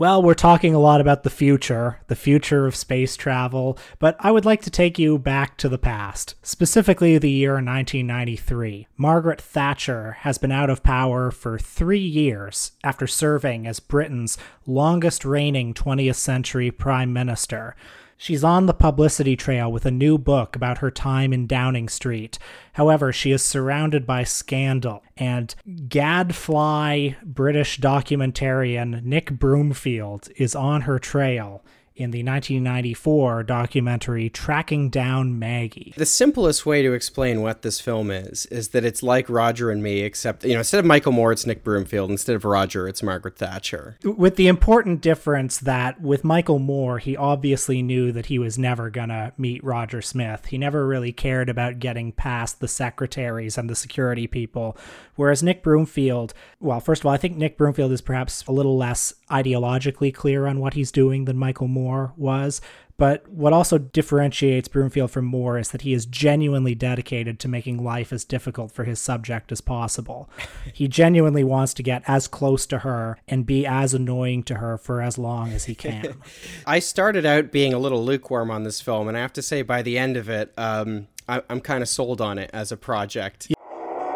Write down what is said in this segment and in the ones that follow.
Well, we're talking a lot about the future, the future of space travel, but I would like to take you back to the past, specifically the year 1993. Margaret Thatcher has been out of power for three years after serving as Britain's longest reigning 20th century Prime Minister. She's on the publicity trail with a new book about her time in Downing Street. However, she is surrounded by scandal, and gadfly British documentarian Nick Broomfield is on her trail in the 1994 documentary Tracking Down Maggie. The simplest way to explain what this film is is that it's like Roger and me, except, you know, instead of Michael Moore, it's Nick Broomfield. Instead of Roger, it's Margaret Thatcher. With the important difference that with Michael Moore, he obviously knew that he was never going to meet Roger Smith. He never really cared about getting past the secretaries and the security people. Whereas Nick Broomfield, well, first of all, I think Nick Broomfield is perhaps a little less ideologically clear on what he's doing than Michael Moore Moore was. But what also differentiates Broomfield from Moore is that he is genuinely dedicated to making life as difficult for his subject as possible. he genuinely wants to get as close to her and be as annoying to her for as long as he can. I started out being a little lukewarm on this film, and I have to say, by the end of it, um, I- I'm kind of sold on it as a project.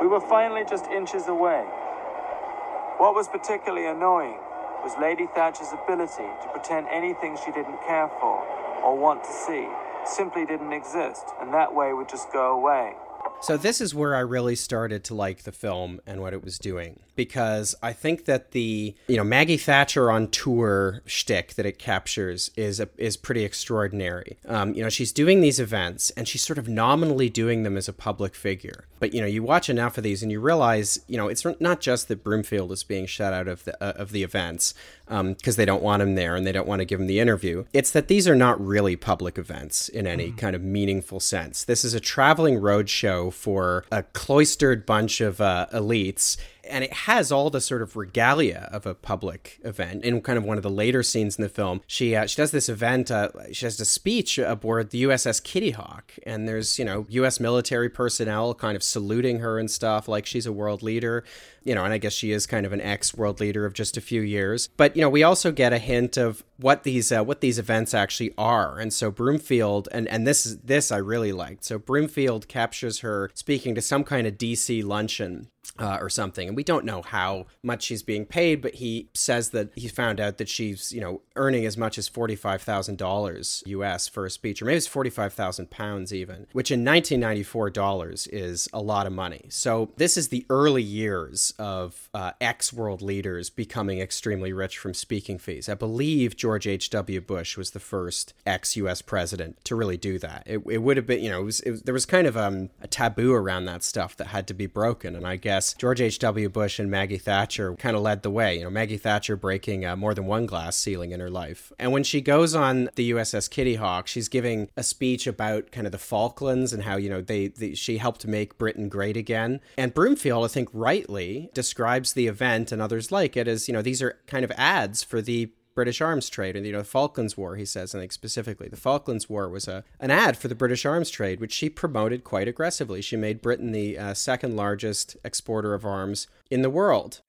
We were finally just inches away. What was particularly annoying was Lady Thatcher's ability to pretend anything she didn't care for or want to see simply didn't exist, and that way would just go away. So this is where I really started to like the film and what it was doing because I think that the you know Maggie Thatcher on tour shtick that it captures is a, is pretty extraordinary. Um, you know she's doing these events and she's sort of nominally doing them as a public figure, but you know you watch enough of these and you realize you know it's not just that Broomfield is being shut out of the uh, of the events because um, they don't want him there and they don't want to give him the interview. It's that these are not really public events in any mm. kind of meaningful sense. This is a traveling road for a cloistered bunch of uh, elites and it has all the sort of regalia of a public event. In kind of one of the later scenes in the film, she uh, she does this event. Uh, she has a speech aboard the USS Kitty Hawk, and there's you know U.S. military personnel kind of saluting her and stuff like she's a world leader. You know, and I guess she is kind of an ex world leader of just a few years. But you know, we also get a hint of what these uh, what these events actually are. And so Broomfield, and and this is this I really liked. So Broomfield captures her speaking to some kind of DC luncheon uh, or something. And we don't know how much she's being paid, but he says that he found out that she's, you know, earning as much as $45,000 US for a speech, or maybe it's 45,000 pounds even, which in 1994 dollars is a lot of money. So this is the early years of uh, ex world leaders becoming extremely rich from speaking fees. I believe George H.W. Bush was the first ex US president to really do that. It, it would have been, you know, it was, it, there was kind of um, a taboo around that stuff that had to be broken. And I guess guess George H.W. Bush and Maggie Thatcher kind of led the way. You know, Maggie Thatcher breaking uh, more than one glass ceiling in her life. And when she goes on the USS Kitty Hawk, she's giving a speech about kind of the Falklands and how, you know, they, they she helped make Britain great again. And Broomfield, I think rightly, describes the event and others like it as, you know, these are kind of ads for the British arms trade. And, you know, the Falklands War, he says, I think specifically, the Falklands War was a, an ad for the British arms trade, which she promoted quite aggressively. She made Britain the uh, second largest exporter of arms in the world.